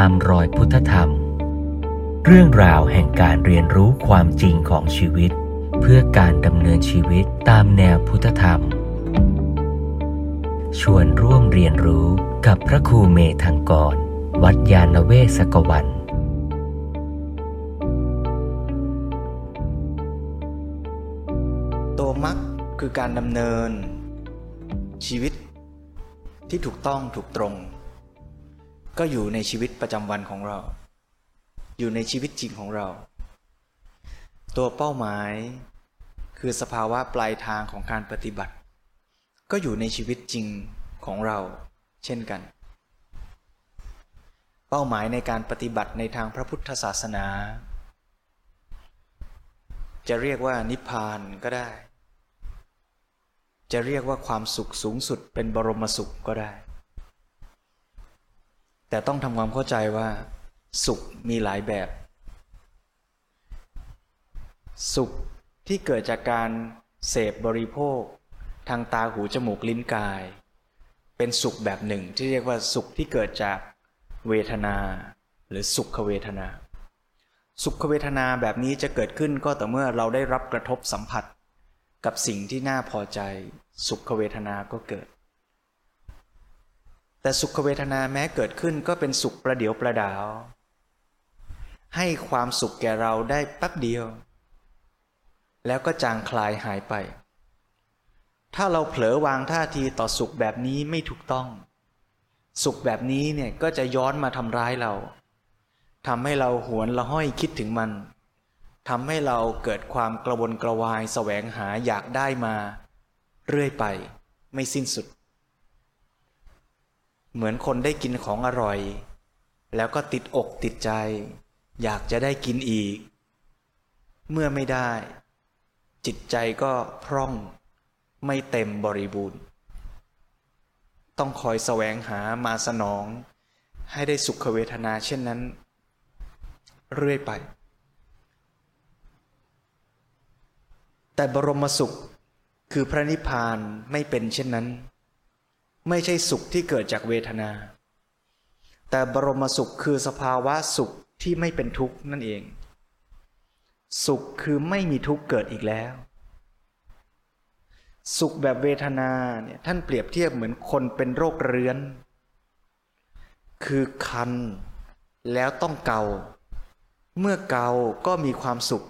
ตามรอยพุทธธรรม เรื่องราวแห่งการเรียนรู้ความจริงของชีวิต เพื่อการดำเนินชีวิตตามแนวพุทธธรรม ชวนร่วมเรียนรู้กับพระครูเมธังกร วัดยาณเวศกวันตัวมักคือการดำเนิน ชีวิตที่ถูกต้องถูกตรง ก็อยู่ในชีวิตประจำวันของเรา อยู่ในชีวิตจริงของเรา ตัวเป้าหมาย คือสภาวะปลายทางของการปฏิบัติ ก็อยู่ในชีวิตจริงของเรา เช่นกัน เป้าหมายในการปฏิบัติในทางพระพุทธศาสนา จะเรียกว่านิพพานก็ได้ จะเรียกว่าความสุขสูงสุดเป็นบรมสุขก็ได้ แต่ต้องทำความเข้าใจว่า สุขมีหลายแบบ สุขที่เกิดจากการเสพบริโภค ทางตาหูจมูกลิ้นกาย เป็นสุขแบบหนึ่งที่เรียกว่าสุขที่เกิดจากเวทนา หรือสุขเวทนา สุขเวทนาแบบนี้จะเกิดขึ้นก็ต่อเมื่อเราได้รับกระทบสัมผัส กับสิ่งที่น่าพอใจ สุขเวทนาก็เกิด แต่สุขเวทนาแม้เกิดขึ้นก็เป็นสุขประเดียวประดาว ให้ความสุขแก่เราได้แป๊บเดียว แล้วก็จางคลายหายไป ถ้าเราเผลอวางท่าทีต่อสุขแบบนี้ไม่ถูกต้อง สุขแบบนี้เนี่ยก็จะย้อนมาทำร้ายเราทำให้เราหวนละห้อยคิดถึงมันทำให้เราเกิดความกระวนกระวายแสวงหาอยากได้มา เรื่อยไปไม่สิ้นสุด เหมือนคนได้กินของอร่อย แล้วก็ติดอกติดใจ อยากจะได้กินอีก เมื่อไม่ได้ จิตใจก็พร่อง ไม่เต็มบริบูรณ์ ต้องคอยแสวงหามาสนอง ให้ได้สุขเวทนาเช่นนั้น เรื่อยไป แต่บรมสุขคือพระนิพพานไม่เป็นเช่นนั้น ไม่ใช่สุขที่เกิดจากเวทนา แต่บรมสุขคือสภาวะสุขที่ไม่เป็นทุกข์นั่นเอง สุขคือไม่มีทุกข์เกิดอีกแล้ว สุขแบบเวทนาเนี่ยท่านเปรียบเทียบเหมือนคนเป็นโรคเรื้อน คือคัน แล้วต้องเกา เมื่อเกาก็มีความสุข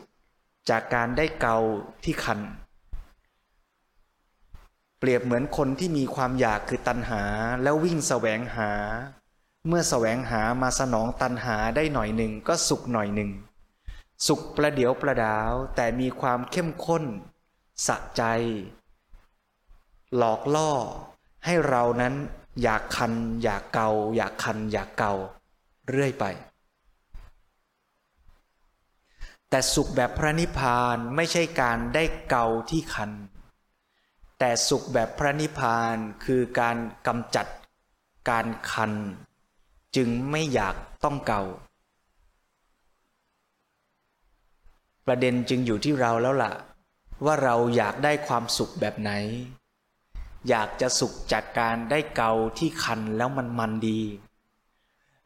จากการได้เกาที่คัน เปรียบเหมือนคนที่มีความอยากคือตัณหาแล้ววิ่งแสวงหา เมื่อแสวงหามาสนองตัณหาได้หน่อยหนึ่งก็สุขหน่อยหนึ่ง สุขประเดียวประดาว แต่มีความเข้มข้น สะใจ หลอกล่อ ให้เรานั้นอยากคัน อยากเกา อยากคัน อยากเกา เรื่อยไป แต่สุขแบบพระนิพพานไม่ใช่การได้เกาที่คัน แต่สุขแบบพระนิพพานคือการกำจัดการคัน จึงไม่อยากต้องเกาประเด็นจึงอยู่ที่เราแล้วล่ะ ว่าเราอยากได้ความสุขแบบไหน อยากจะสุขจากการได้เกาที่คันแล้วมันมันดี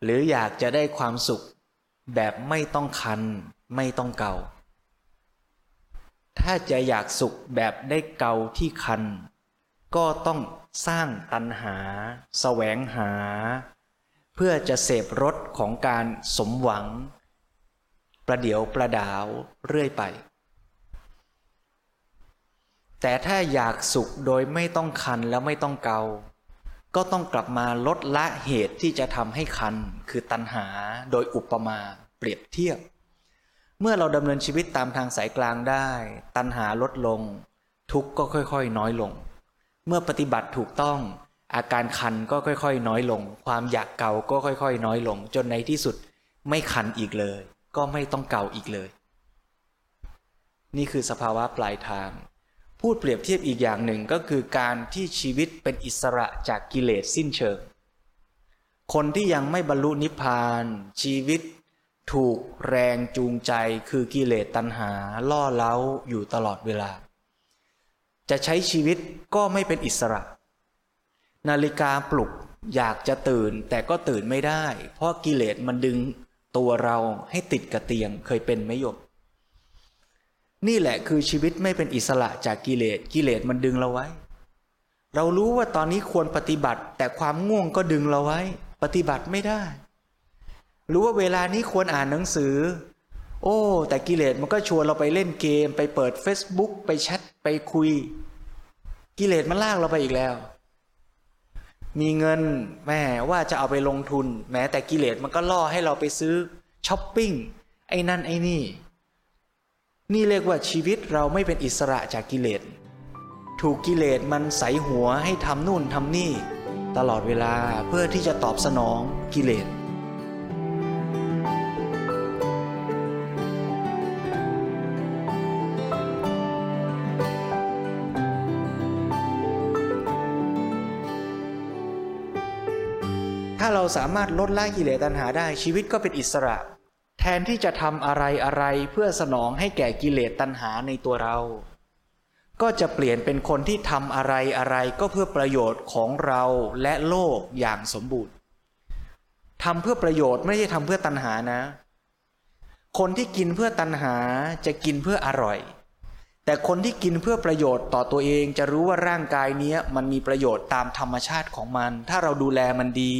หรืออยากจะได้ความสุขแบบไม่ต้องคันไม่ต้องเกา ถ้าจะอยากสุขแบบได้เกาที่คัน ก็ต้องสร้างตัณหาแสวงหา เพื่อจะเสพรสของการสมหวัง ประเดี๋ยวประดาวเรื่อยไป แต่ถ้าอยากสุขโดยไม่ต้องคันแล้วไม่ต้องเกา ก็ต้องกลับมาลดละเหตุที่จะทำให้คัน คือตัณหาโดยอุปมาเปรียบเทียบ เมื่อเราดำเนินชีวิตตามทางสายกลางได้ ตัณหาลดลง ทุกข์ก็ค่อยๆ น้อยลง เมื่อปฏิบัติถูกต้อง อาการคันก็ค่อยๆ น้อยลง ความอยากเก่าก็ค่อยๆ น้อยลง จนในที่สุดไม่คันอีกเลย ก็ไม่ต้องเก่าอีกเลย นี่คือสภาวะปลายทาง พูดเปรียบเทียบอีกอย่างหนึ่งก็คือการที่ชีวิตเป็นอิสระจากกิเลสสิ้นเชิง คนที่ยังไม่บรรลุนิพพาน ชีวิต ถูกแรงจูงใจคือกิเลสตัณหาล่อเล้าอยู่ตลอดเวลา จะใช้ชีวิตก็ไม่เป็นอิสระ นาฬิกาปลุกอยากจะตื่นแต่ก็ตื่นไม่ได้ เพราะกิเลสมันดึงตัวเราให้ติดกับเตียงเคยเป็นไหมโยมนี่แหละคือชีวิตไม่เป็นอิสระจากกิเลสกิเลสมันดึงเราไว้ เรารู้ว่าตอนนี้ควรปฏิบัติ แต่ความง่วงก็ดึงเราไว้ ปฏิบัติไม่ได้ หรู้ว่าเวลานี้ควรอ่านหนังสือ โอ้ แต่กิเลสมันก็ชวนเราไปเล่นเกม ไปเปิด Facebook ไปแชทไปคุย กิเลสมันลากเราไปอีกแล้ว มีเงินแม่ว่าจะเอาไปลงทุน แม้แต่กิเลสมันก็ล่อให้เราไปซื้อช้อปปิ้งไอ้นั่นไอ้นี่ นี่เรียกว่าชีวิตเราไม่เป็นอิสระจากกิเลสถูกกิเลสมันใสหัวให้ทำนู่นทำนี่ ตลอดเวลาเพื่อที่จะตอบสนองกิเลส สามารถลดละกิเลสตัณหาได้ชีวิตก็เป็นอิสระ แทนที่จะทำอะไรอะไรเพื่อสนองให้แก่กิเลสตัณหาในตัวเรา ก็จะเปลี่ยนเป็นคนที่ทำอะไรอะไรก็เพื่อประโยชน์ของเราและโลกอย่างสมบูรณ์ทำเพื่อประโยชน์ไม่ใช่ทำเพื่อตัณหานะ คนที่กินเพื่อตัณหาจะกินเพื่ออร่อย แต่คนที่กินเพื่อประโยชน์ต่อตัวเองจะรู้ว่าร่างกายนี้มันมีประโยชน์ตามธรรมชาติของมัน ถ้าเราดูแลมันดี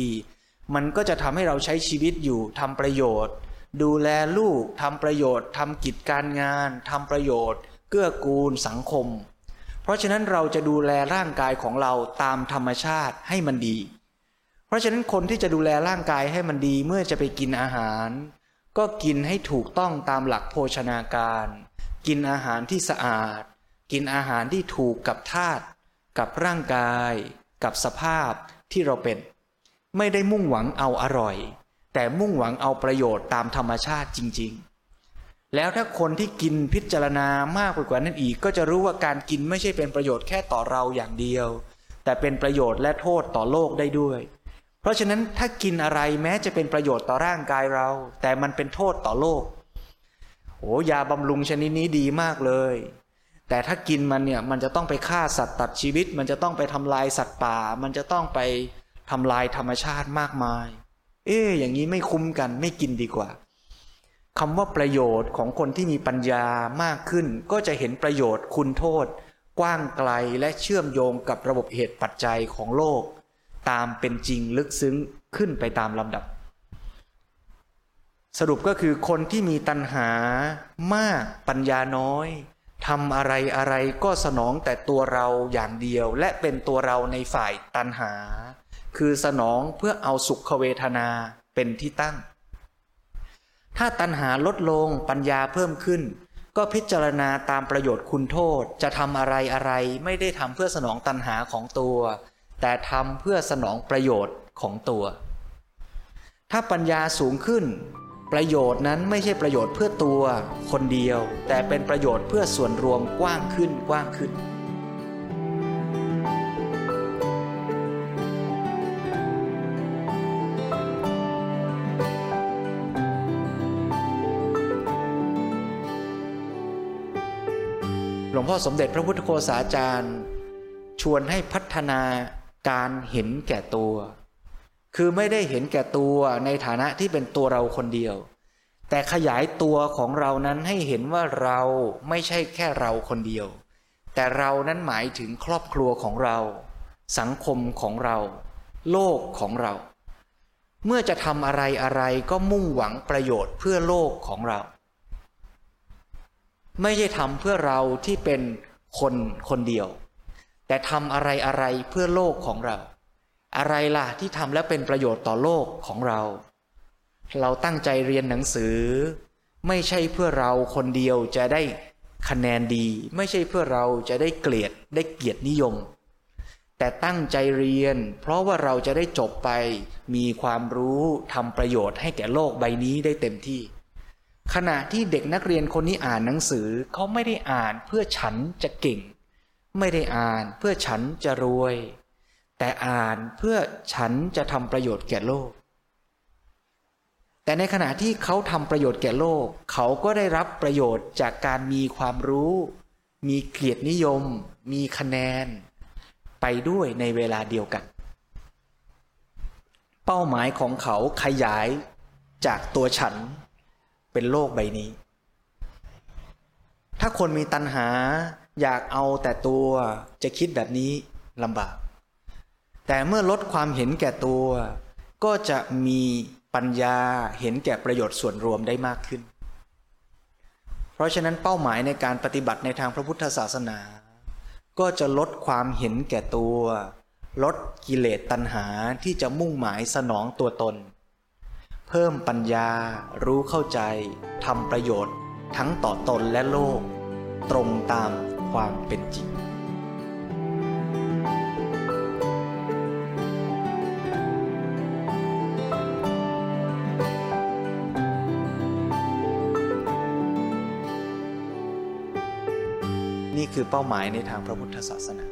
มันก็จะทำให้เราใช้ชีวิตอยู่ทำประโยชน์ ดูแลลูกทำประโยชน์ทำกิจการงานทำประโยชน์ เกื้อกูลสังคม เพราะฉะนั้นเราจะดูแลร่างกายของเราตามธรรมชาติให้มันดี เพราะฉะนั้นคนที่จะดูแลร่างกายให้มันดีเมื่อจะไปกินอาหาร ก็กินให้ถูกต้องตามหลักโภชนาการ กินอาหารที่สะอาด กินอาหารที่ถูกกับธาตุกับร่างกาย กับสภาพที่เราเป็น ไม่ได้มุ่งหวังเอาอร่อย แต่มุ่งหวังเอาประโยชน์ตามธรรมชาติจริง ๆ แล้วถ้าคนที่กินพิจารณามากกว่านั้นอีก ก็จะรู้ว่าการกินไม่ใช่เป็นประโยชน์แค่ต่อเราอย่างเดียว แต่เป็นประโยชน์และโทษต่อโลกได้ด้วย เพราะฉะนั้นถ้ากินอะไรแม้จะเป็นประโยชน์ต่อร่างกายเรา แต่มันเป็นโทษต่อโลกโอ้ยาบำรุงชนิดนี้ดีมากเลย แต่ถ้ากินมันเนี่ยมันจะต้องไปฆ่าสัตว์ตัดชีวิต มันจะต้องไปทำลายสัตว์ป่า มันจะต้องไป ทำลายธรรมชาติมากมาย เอ๊อย่างนี้ไม่คุ้มกันไม่กินดีกว่าคำว่าประโยชน์ของคนที่มีปัญญามากขึ้น ก็จะเห็นประโยชน์คุณโทษ กว้างไกลและเชื่อมโยงกับระบบเหตุปัจจัยของโลก ตามเป็นจริงลึกซึ้งขึ้นไปตามลำดับ สรุปก็คือคนที่มีตัณหามากปัญญาน้อยทำอะไรอะไรก็สนองแต่ตัวเราอย่างเดียว และเป็นตัวเราในฝ่ายตัณหา คือสนองเพื่อเอาสุขเวทนาเป็นที่ตั้ง ถ้าตัณหาลดลงปัญญาเพิ่มขึ้น ก็พิจารณาตามประโยชน์คุณโทษจะทำอะไรอะไรไม่ได้ทำเพื่อสนองตัณหาของตัว แต่ทำเพื่อสนองประโยชน์ของตัว ถ้าปัญญาสูงขึ้น ประโยชน์นั้นไม่ใช่ประโยชน์เพื่อตัวคนเดียว แต่เป็นประโยชน์เพื่อส่วนรวมกว้างขึ้นกว้างขึ้น ลวงพ่อสมเด็จพระพุทธโฆษาจารย์ ชวนให้พัฒนาการเห็นแก่ตัว คือไม่ได้เห็นแก่ตัวในฐานะที่เป็นตัวเราคนเดียว แต่ขยายตัวของเรานั้นให้เห็นว่าเราไม่ใช่แค่เราคนเดียว แต่เรานั้นหมายถึงครอบครัวของเรา สังคมของเรา โลกของเรา เมื่อจะทำอะไรอะไรก็มุ่งหวังประโยชน์เพื่อโลกของเรา ไม่ใช่ทำเพื่อเราที่เป็นคนคนเดียว แต่ทำอะไรอะไรเพื่อโลกของเรา อะไรล่ะที่ทำแล้วเป็นประโยชน์ต่อโลกของเรา เราตั้งใจเรียนหนังสือ ไม่ใช่เพื่อเราคนเดียวจะได้คะแนนดี ไม่ใช่เพื่อเราจะได้เกลียดได้เกียรตินิยม แต่ตั้งใจเรียน เพราะว่าเราจะได้จบไปมีความรู้ทำประโยชน์ให้แก่โลกใบนี้ได้เต็มที่ ขณะที่เด็กนักเรียนคนนี้อ่านหนังสือเขาไม่ได้อ่านเพื่อฉันจะเก่ง ไม่ได้อ่านเพื่อฉันจะรวย แต่อ่านเพื่อฉันจะทำประโยชน์แก่โลก แต่ในขณะที่เขาทำประโยชน์แก่โลก เขาก็ได้รับประโยชน์จากการมีความรู้ มีเกียรตินิยม มีคะแนน ไปด้วยในเวลาเดียวกัน เป้าหมายของเขาขยายจากตัวฉัน เป็นโลกใบนี้ ถ้าคนมีตัณหาอยากเอาแต่ตัวจะคิดแบบนี้ลำบาก แต่เมื่อลดความเห็นแก่ตัว ก็จะมีปัญญาเห็นแก่ประโยชน์ส่วนรวมได้มากขึ้น เพราะฉะนั้นเป้าหมายในการปฏิบัติในทางพระพุทธศาสนา ก็จะลดความเห็นแก่ตัว ลดกิเลสตัณหาที่จะมุ่งหมายสนองตัวตน เพิ่มปัญญา รู้เข้าใจทำประโยชน์ ทั้งต่อตนและโลก ตรงตามความเป็นจริงนี่คือเป้าหมายในทางพระพุทธศาสนา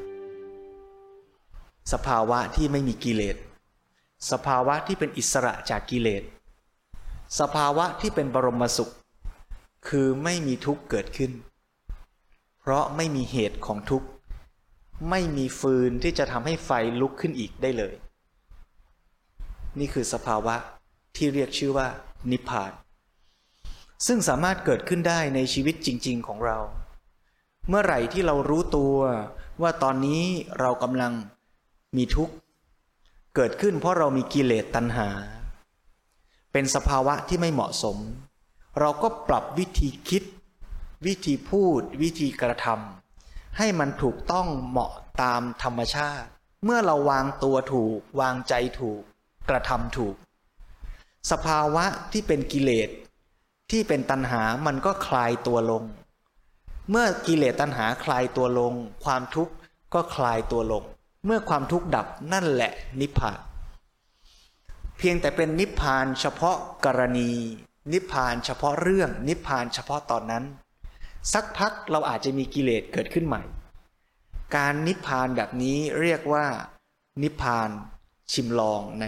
สภาวะที่ไม่มีกิเลส สภาวะที่เป็นอิสระจากกิเลส สภาวะที่เป็นบรมสุข คือไม่มีทุกข์เกิดขึ้น เพราะไม่มีเหตุของทุกข์ ไม่มีฟืนที่จะทำให้ไฟลุกขึ้นอีกได้เลย นี่คือสภาวะที่เรียกชื่อว่า นิพพาน ซึ่งสามารถเกิดขึ้นได้ในชีวิตจริง ๆ ของเรา เมื่อไหร่ที่เรารู้ตัวว่าตอนนี้เรากำลังมีทุกข์ เกิดขึ้นเพราะเรามีกิเลสตัณหา เป็นสภาวะที่ไม่เหมาะสม เราก็ปรับวิธีคิด วิธีพูด วิธีกระทำให้มันถูกต้องเหมาะตามธรรมชาติ เมื่อเราวางตัวถูก วางใจถูก กระทำถูก สภาวะที่เป็นกิเลสที่เป็นตัณหามันก็คลายตัวลง เมื่อกิเลสตัณหาคลายตัวลง ความทุกข์ก็คลายตัวลง เมื่อความทุกข์ดับนั่นแหละนิพพาน เพียงแต่เป็นนิพพานเฉพาะกรณี นิพพานเฉพาะเรื่อง นิพพานเฉพาะตอนนั้น สักพักเราอาจจะมีกิเลสเกิดขึ้นใหม่ การนิพพานแบบนี้เรียกว่า นิพพานชิมลองใน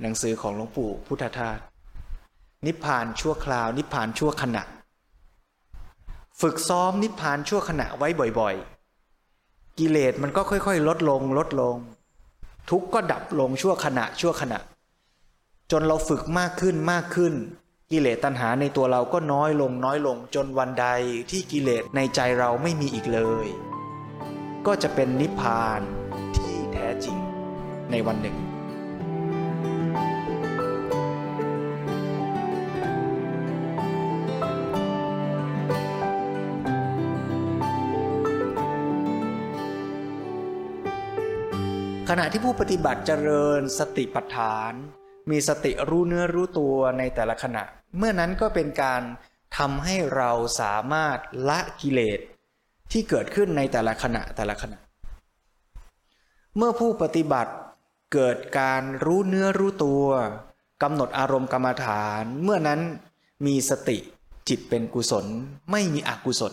หนังสือของหลวงปู่พุทธทาสนิพพานชั่วคราว นิพพานชั่วขณะ ฝึกซ้อมนิพพานชั่วขณะไว้บ่อยๆ กิเลสมันก็ค่อยๆ ลดลงลดลง ทุกข์ก็ดับลงชั่วขณะชั่วขณะ จนเราฝึกมากขึ้นมากขึ้น กิเลสตัณหาในตัวเราก็น้อยลงน้อยลงจนวันใดที่กิเลสในใจเราไม่มีอีกเลย ก็จะเป็นนิพพานที่แท้จริงในวันหนึ่ง ณะที่ผู้ปฏิบัติเจริญสติปัฏฐาน มีสติรู้เนื้อรู้ตัวในแต่ละขณะ เมื่อนั้นก็เป็นการทำให้เราสามารถละกิเลสที่เกิดขึ้นในแต่ละขณะแต่ละขณะ เมื่อผู้ปฏิบัติเกิดการรู้เนื้อรู้ตัวกำหนดอารมณ์กรรมฐาน เมื่อนั้นมีสติจิตเป็นกุศลไม่มีอกุศล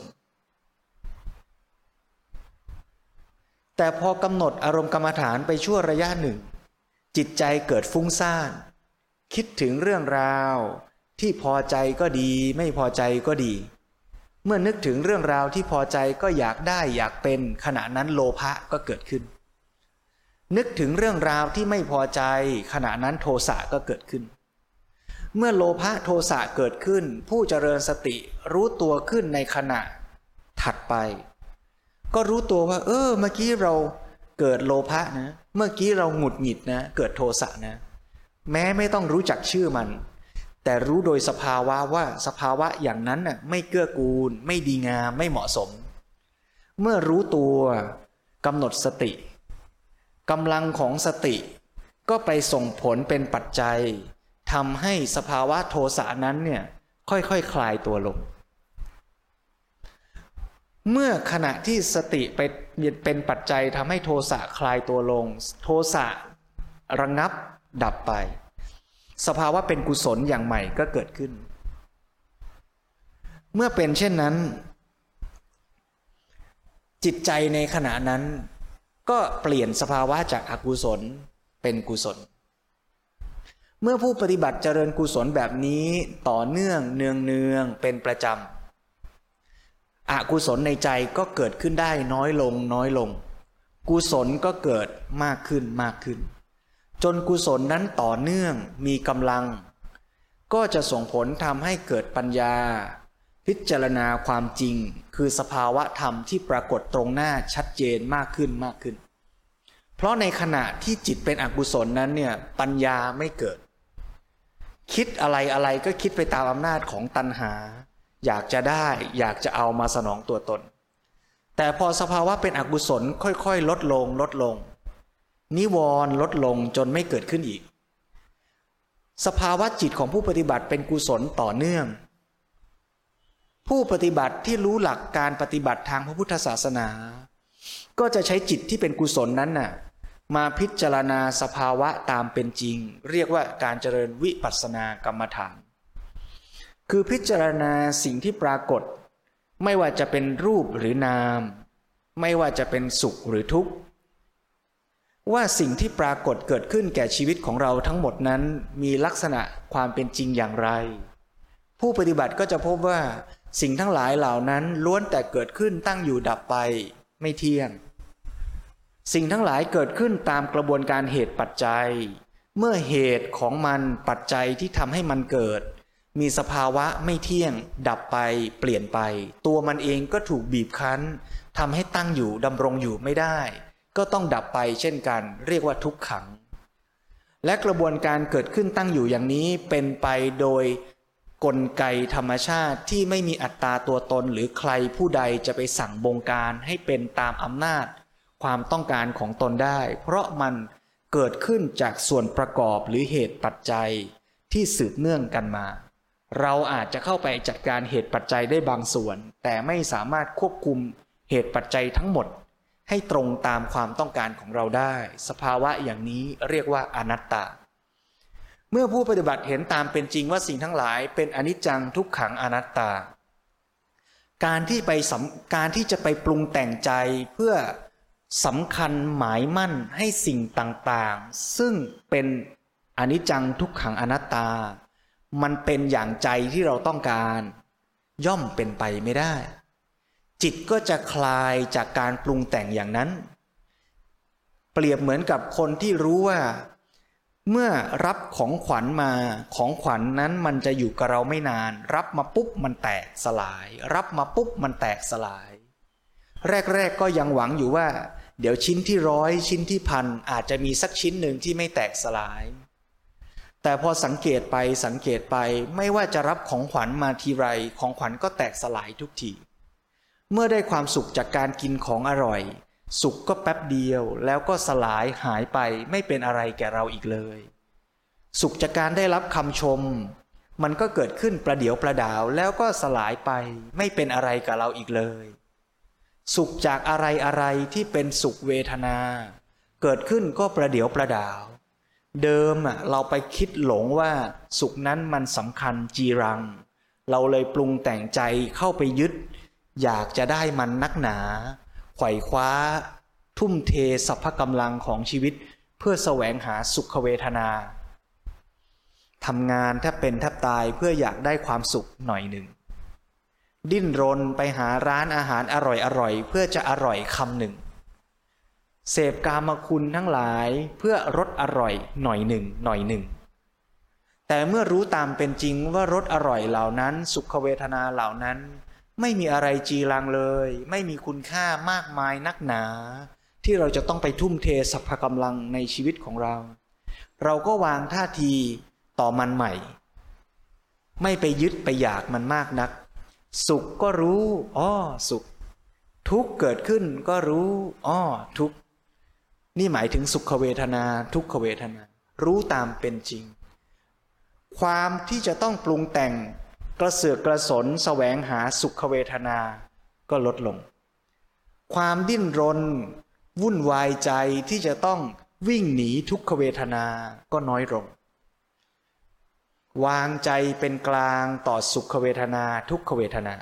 แต่พอกำหนดอารมณ์กรรมฐานไปชั่วระยะหนึ่ง จิตใจเกิดฟุ้งซ่าน คิดถึงเรื่องราว ที่พอใจก็ดี ไม่พอใจก็ดี เมื่อนึกถึงเรื่องราวที่พอใจก็อยากได้อยากเป็นขณะนั้นโลภะก็เกิดขึ้น นึกถึงเรื่องราวที่ไม่พอใจ ขณะนั้นโทสะก็เกิดขึ้น เมื่อโลภะโทสะเกิดขึ้น ผู้เจริญสติรู้ตัวขึ้นในขณะถัดไป ก็รู้ตัวว่า เออ เมื่อกี้เราเกิดโลภะนะ เมื่อกี้เราหงุดหงิดนะ เกิดโทสะนะ แม้ไม่ต้องรู้จักชื่อมัน แต่รู้โดยสภาวะว่าสภาวะอย่างนั้นน่ะไม่เกื้อกูล ไม่ดีงาม ไม่เหมาะสม เมื่อรู้ตัวกำหนดสติกำลังของสติ ก็ไปส่งผลเป็นปัจจัยทำให้สภาวะโทสะนั้นเนี่ยค่อยๆคคลายตัวลง เมื่อขณะที่สติไปเป็นปัจจัยทำให้โทสะคลายตัวลง โทสะระงับดับไป สภาวะเป็นกุศลอย่างใหม่ก็เกิดขึ้น เมื่อเป็นเช่นนั้น จิตใจในขณะนั้น ก็เปลี่ยนสภาวะจากอากุศลเป็นกุศล เมื่อผู้ปฏิบัติเจริญกุศลแบบนี้ต่อเนื่องเนืองเนืองเป็นประจำ อกุศลในใจก็เกิดขึ้นได้น้อยลงน้อยลง กุศลก็เกิดมากขึ้นมากขึ้น จนกุศลนั้นต่อเนื่องมีกำลัง ก็จะส่งผลทำให้เกิดปัญญา พิจารณาความจริง คือสภาวะธรรมที่ปรากฏตรงหน้าชัดเจนมากขึ้นมากขึ้น เพราะในขณะที่จิตเป็นอกุศลนั้นเนี่ยปัญญาไม่เกิด คิดอะไรอะไรก็คิดไปตามอำนาจของตัณหา อยากจะได้ อยากจะเอามาสนองตัวตน แต่พอสภาวะเป็นอกุศลค่อยๆ ลดลงลดลง นิวรณ์ลดลงจนไม่เกิดขึ้นอีก สภาวะจิตของผู้ปฏิบัติเป็นกุศลต่อเนื่อง ผู้ปฏิบัติที่รู้หลักการปฏิบัติทางพระพุทธศาสนา ก็จะใช้จิตที่เป็นกุศลนั้นน่ะมาพิจารณาสภาวะตามเป็นจริง เรียกว่าการเจริญวิปัสสนากรรมฐาน คือพิจารณาสิ่งที่ปรากฏ ไม่ว่าจะเป็นรูปหรือนาม ไม่ว่าจะเป็นสุขหรือทุกข์ ว่าสิ่งที่ปรากฏเกิดขึ้นแก่ชีวิตของเราทั้งหมดนั้นมีลักษณะความเป็นจริงอย่างไร ผู้ปฏิบัติก็จะพบว่าสิ่งทั้งหลายเหล่านั้นล้วนแต่เกิดขึ้นตั้งอยู่ดับไป ไม่เที่ยง สิ่งทั้งหลายเกิดขึ้นตามกระบวนการเหตุปัจจัย เมื่อเหตุของมันปัจจัยที่ทำให้มันเกิด มีสภาวะไม่เที่ยง ดับไปเปลี่ยนไป ตัวมันเองก็ถูกบีบคั้นทำให้ตั้งอยู่ดำรงอยู่ไม่ได้ ก็ต้องดับไปเช่นกัน เรียกว่าทุกขัง และกระบวนการเกิดขึ้นตั้งอยู่อย่างนี้เป็นไปโดยกลไกธรรมชาติที่ไม่มีอัตตาตัวตนหรือใครผู้ใดจะไปสั่งบงการให้เป็นตามอำนาจ ความต้องการของตนได้ เพราะมันเกิดขึ้นจากส่วนประกอบหรือเหตุปัจจัยที่สืบเนื่องกันมา เราอาจจะเข้าไปจัดการเหตุปัจจัยได้บางส่วน แต่ไม่สามารถควบคุมเหตุปัจจัยทั้งหมด ให้ตรงตามความต้องการของเราได้ สภาวะอย่างนี้เรียกว่าอนัตตา เมื่อผู้ปฏิบัติเห็นตามเป็นจริงว่าสิ่งทั้งหลาย เป็นอนิจจังทุกขังอนัตตา การที่ไปการที่จะไปปรุงแต่งใจเพื่อสำคัญหมายมั่นให้สิ่งต่างๆ ซึ่งเป็นอนิจจังทุกขังอนัตตา มันเป็นอย่างใจที่เราต้องการ ย่อมเป็นไปไม่ได้ จิตก็จะคลายจากการปรุงแต่งอย่างนั้น เปรียบเหมือนกับคนที่รู้ว่า เมื่อรับของขวัญมาของขวัญนนั้นมันจะอยู่กับเราไม่นาน รับมาปุ๊บมันแตกสลาย รับมาปุ๊บมันแตกสลาย แรกๆก็ยังหวังอยู่ว่า เดี๋ยวชิ้นที่ร้อยชิ้นที่พันอาจจะมีสักชิ้นหนึ่งที่ไม่แตกสลาย แต่พอสังเกตไปสังเกตไปไม่ว่าจะรับของขวัญมาทีไรของขวัญก็แตกสลายทุกที เมื่อได้ความสุขจากการกินของอร่อย สุขก็แป๊บเดียวแล้วก็สลายหายไปไม่เป็นอะไรแก่เราอีกเลย สุขจากการได้รับคำชม มันก็เกิดขึ้นประเดี๋ยวประดาวแล้วก็สลายไปไม่เป็นอะไรกับเราอีกเลย สุขจากอะไรอะไรที่เป็นสุขเวทนา เกิดขึ้นก็ประเดี๋ยวประดาว เดิมอะเราไปคิดหลงว่าสุขนั้นมันสำคัญจีรัง เราเลยปรุงแต่งใจเข้าไปยึด อยากจะได้มันนักหนา ไขว่คว้า ทุ่มเทสรรพกำลังของชีวิต เพื่อแสวงหาสุขเวทนาทำงานแทบเป็นแทบตายเพื่ออยากได้ความสุขหน่อยหนึ่ง ดิ้นรนไปหาร้านอาหารอร่อยๆเพื่อจะอร่อยคำหนึ่ง เสพกามคุณทั้งหลายเพื่อรสอร่อยหน่อยหนึ่งหน่อยหนึ่ง แต่เมื่อรู้ตามเป็นจริงว่ารสอร่อยเหล่านั้น สุขเวทนาเหล่านั้น ไม่มีอะไรจีรังเลย ไม่มีคุณค่ามากมายนักหนา ที่เราจะต้องไปทุ่มเทสรรพกำลังในชีวิตของเรา เราก็วางท่าทีต่อมันใหม่ ไม่ไปยึดไปอยากมันมากนัก สุขก็รู้อ้อสุข ทุกเกิดขึ้นก็รู้อ้อทุก นี่หมายถึงสุขเวทนาทุกขเวทนา รู้ตามเป็นจริง ความที่จะต้องปรุงแต่งกระเสือกกระสนสแสวงหาสุขเวทนาก็ลดลง ความดิ้นรน วุ่นวายใจที่จะต้องวิ่งหนีทุกขเวทนาก็น้อยลง วางใจเป็นกลางต่อสุขเวทนาทุกขเวทนา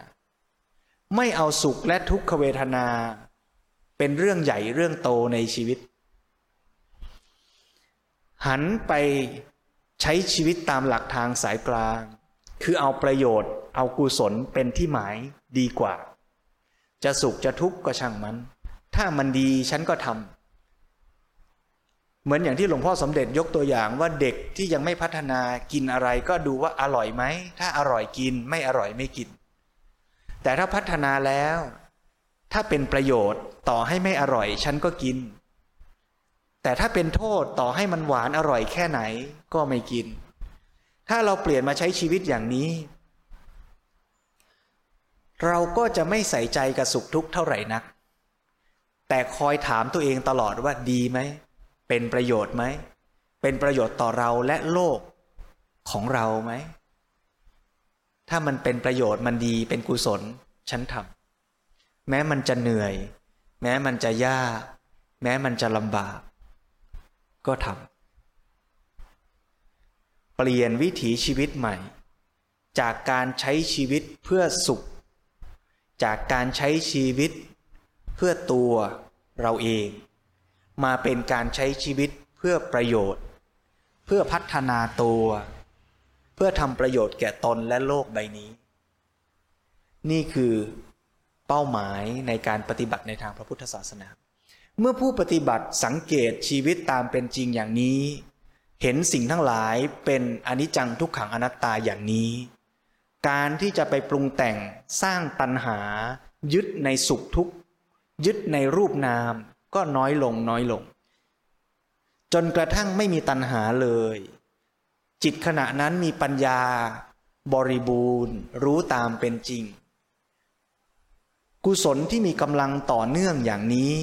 ไม่เอาสุขและทุกขเวทนา เป็นเรื่องใหญ่เรื่องโตในชีวิต หันไปใช้ชีวิตตามหลักทางสายกลาง คือเอาประโยชน์ เอากุศลเป็นที่หมายดีกว่า จะสุขจะทุกข์ก็ช่างมัน ถ้ามันดีฉันก็ทเหมือนอย่างที่หลวงพ่อสมเด็จยกตัวอย่างว่าเด็กที่ยังไม่พัฒนากินอะไรก็ดูว่าอร่อยไหม ถ้าอร่อยกินไม่อร่อยไม่กิน แต่ถ้าพัฒนาแล้ว ถ้าเป็นประโยชน์ต่อให้ไม่อร่อยฉันก็กิน แต่ถ้าเป็นโทษต่อให้มันหวานอร่อยแค่ไหนก็ไม่กิน ถ้าเราเปลี่ยนมาใช้ชีวิตอย่างนี้ เราก็จะไม่ใส่ใจกับสุขทุกข์เท่าไหร่นัก แต่คอยถามตัวเองตลอดว่าดีไหม เป็นประโยชน์ไหม เป็นประโยชน์ต่อเราและโลกของเราไหม ถ้ามันเป็นประโยชน์มันดีเป็นกุศลฉันทำแม้มันจะเหนื่อย แม้มันจะยาก แม้มันจะลำบาก ก็ทำเปลี่ยนวิถีชีวิตใหม่ จากการใช้ชีวิตเพื่อสุข จากการใช้ชีวิต เพื่อตัวเราเอง มาเป็นการใช้ชีวิตเพื่อประโยชน์ เพื่อพัฒนาตัว เพื่อทำประโยชน์แก่ตนและโลกใบนี้ นี่คือเป้าหมายในการปฏิบัติในทางพระพุทธศาสนา เมื่อผู้ปฏิบัติสังเกตชีวิตตามเป็นจริงอย่างนี้ เห็นสิ่งทั้งหลายเป็นอนิจจังทุกขังอนัตตาอย่างนี้ การที่จะไปปรุงแต่งสร้างตัณหา ยึดในสุขทุกข์ยึดในรูปนามก็น้อยลงน้อยลง จนกระทั่งไม่มีตัณหาเลย จิตขณะนั้นมีปัญญา บริบูรณ์ รู้ตามเป็นจริง กุศลที่มีกำลังต่อเนื่องอย่างนี้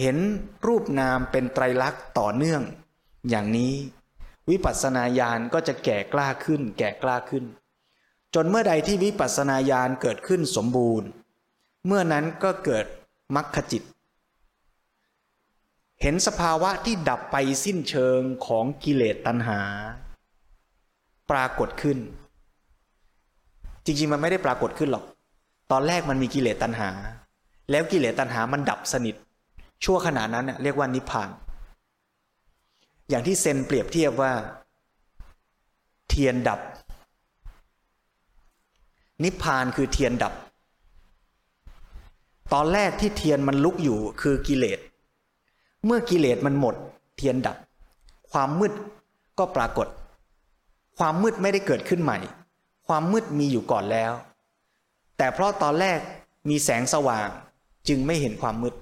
เห็นรูปนามเป็นไตรลักษณ์ต่อเนื่อง อย่างนี้วิปัสสนาญาณก็จะแก่กล้าขึ้น แก่กล้าขึ้น จนเมื่อใดที่วิปัสสนาญาณเกิดขึ้นสมบูรณ์ เมื่อนั้นก็เกิดมรรคจิต เห็นสภาวะที่ดับไปสิ้นเชิงของกิเลสตัณหา ปรากฏขึ้น จริงๆมันไม่ได้ปรากฏขึ้นหรอก ตอนแรกมันมีกิเลสตัณหา แล้วกิเลสตัณหามันดับสนิท ชั่วขณะนั้นเรียกว่านิพพาน อย่างที่เซนเปรียบเทียบว่า เทียนดับ นิพพานคือเทียนดับ ตอนแรกที่เทียนมันลุกอยู่คือกิเลส เมื่อกิเลสมันหมด เทียนดับ ความมืดก็ปรากฏ ความมืดไม่ได้เกิดขึ้นใหม่ ความมืดมีอยู่ก่อนแล้ว แต่เพราะตอนแรกมีแสงสว่างจึงไม่เห็นความมืด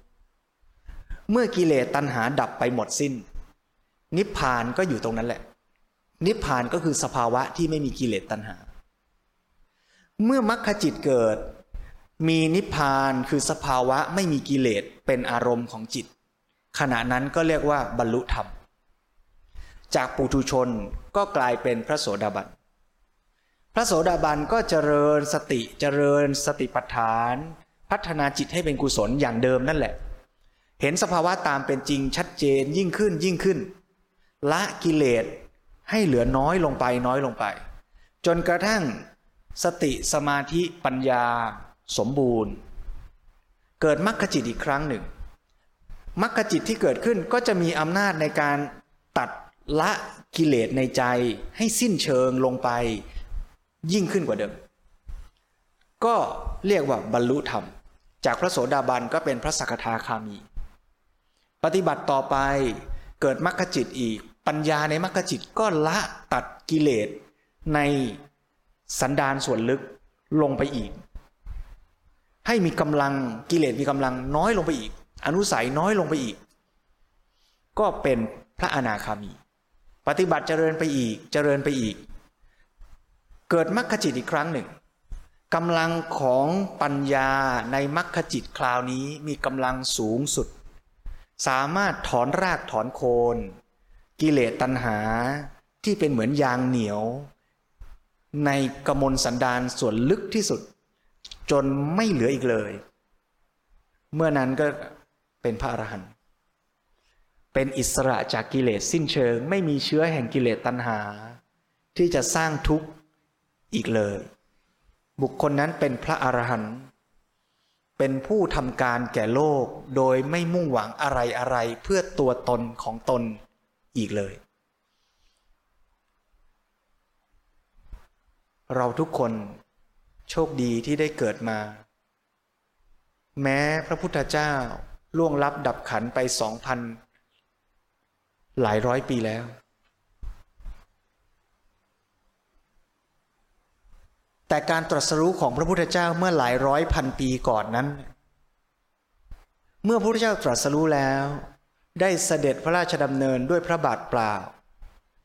เมื่อกิเลสตัณหาดับไปหมดสิ้น นิพพานก็อยู่ตรงนั้นแหละ นิพพานก็คือสภาวะที่ไม่มีกิเลสตัณหา เมื่อมรรคจิตเกิด มีนิพพานคือสภาวะไม่มีกิเลสเป็นอารมณ์ของจิต ขณะนั้นก็เรียกว่าบรรลุธรรม จากปุถุชนก็กลายเป็นพระโสดาบันพระโสดาบันก็เจริญสติเจริญสติปัฏฐาน พัฒนาจิตให้เป็นกุศลอย่างเดิมนั่นแหละ เห็นสภาวะตามเป็นจริงชัดเจนยิ่งขึ้นยิ่งขึ้น ละกิเลสให้เหลือน้อยลงไปน้อยลงไป จนกระทั่งสติสมาธิปัญญา สมบูรณ์ เกิดมรรคจิตอีกครั้งหนึ่งมรรคจิตที่เกิดขึ้นก็จะมีอำนาจในการตัดละกิเลสในใจให้สิ้นเชิงลงไป ยิ่งขึ้นกว่าเดิม ก็เรียกว่าบรรลุธรรม จากพระโสดาบันก็เป็นพระสักทาคามี ปฏิบัติต่อไปเกิดมรรคจิตอีก ปัญญาในมรรคจิตก็ละตัดกิเลสในสันดานส่วนลึกลงไปอีก ให้มีกำลังกิเลสมีกำลังน้อยลงไปอีก อนุสัยน้อยลงไปอีก ก็เป็นพระอนาคามี ปฏิบัติเจริญไปอีกเจริญไปอีก เกิดมรรคจิตอีกครั้งหนึ่งกำลังของปัญญาในมรรคจิตคราวนี้มีกำลังสูงสุด สามารถถอนรากถอนโคน กิเลสตัณหาที่เป็นเหมือนยางเหนียว ในกมลสันดานส่วนลึกที่สุด จนไม่เหลืออีกเลย เมื่อนั้นก็เป็นพระอรหันต์เป็นอิสระจากกิเลสสิ้นเชิง ไม่มีเชื้อแห่งกิเลสตัณหา ที่จะสร้างทุกข์อีกเลย บุคคลนั้นเป็นพระอรหันต์ เป็นผู้ทำการแก่โลกโดยไม่มุ่งหวังอะไรอะไรเพื่อตัวตนของตนอีกเลย เราทุกคนโชคดีที่ได้เกิดมา แม้พระพุทธเจ้าล่วงลับดับขันไปสองพันหลายร้อยปีแล้ว แต่การตรัสรู้ของพระพุทธเจ้าเมื่อหลายร้อยพันปีก่อนนั้น เมื่อพระพุทธเจ้าตรัสรู้แล้ว ได้เสด็จพระราชดำเนินด้วยพระบาทเปล่า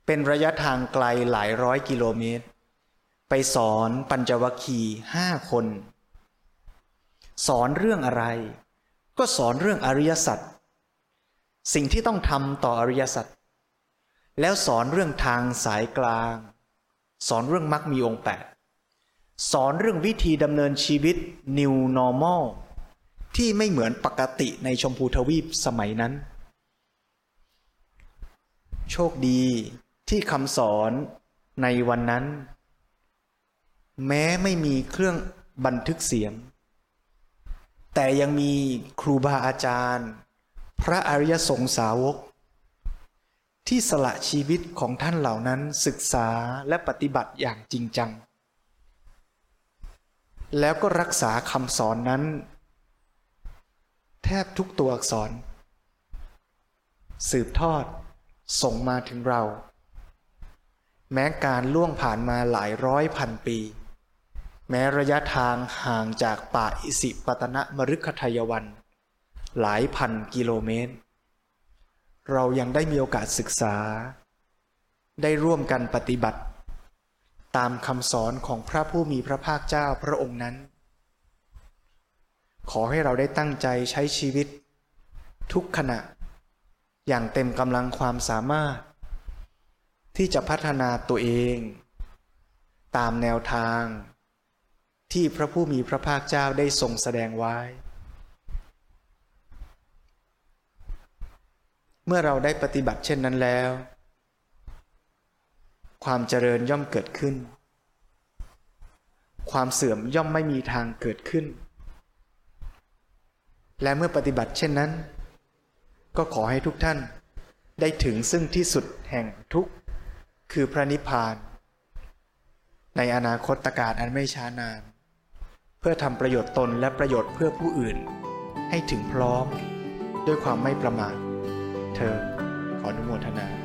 เป็นระยะทางไกลหลายร้อยกิโลเมตร ไปสอนปัญจวัคคีย์ห้าคน สอนเรื่องอะไร ก็สอนเรื่องอริยสัจสิ่งที่ต้องทำต่ออริยสัจแล้วสอนเรื่องทางสายกลาง สอนเรื่องมรรคมีองค์แปด สอนเรื่องวิธีดำเนินชีวิต New Normal ที่ไม่เหมือนปกติในชมพูทวีปสมัยนั้น โชคดีที่คำสอนในวันนั้น แม้ไม่มีเครื่องบันทึกเสียง แต่ยังมีครูบาอาจารย์ พระอริยสงสาวก ที่สละชีวิตของท่านเหล่านั้นศึกษาและปฏิบัติอย่างจริงจัง แล้วก็รักษาคำสอนนั้น แทบทุกตัวอักษร สืบทอด ส่งมาถึงเรา แม้การล่วงผ่านมาหลายร้อยพันปี แม้ระยะทางห่างจากป่าอิสิปตนะมฤคทายวัน หลายพันกิโลเมตร เรายังได้มีโอกาสศึกษา ได้ร่วมกันปฏิบัติ ตามคำสอนของพระผู้มีพระภาคเจ้าพระองค์นั้น ขอให้เราได้ตั้งใจใช้ชีวิต ทุกขณะ อย่างเต็มกำลังความสามารถ ที่จะพัฒนาตัวเอง ตามแนวทาง ที่พระผู้มีพระภาคเจ้าได้ทรงแสดงไว้ เมื่อเราได้ปฏิบัติเช่นนั้นแล้ว ความเจริญย่อมเกิดขึ้น ความเสื่อมย่อมไม่มีทางเกิดขึ้น และเมื่อปฏิบัติเช่นนั้น ก็ขอให้ทุกท่านได้ถึงซึ่งที่สุดแห่งทุกข์คือพระนิพพาน ในอนาคตการอันไม่ช้านาน เพื่อทำประโยชน์ตนและประโยชน์เพื่อผู้อื่น ให้ถึงพร้อมด้วยความไม่ประมาทเธอขออนุโมทนา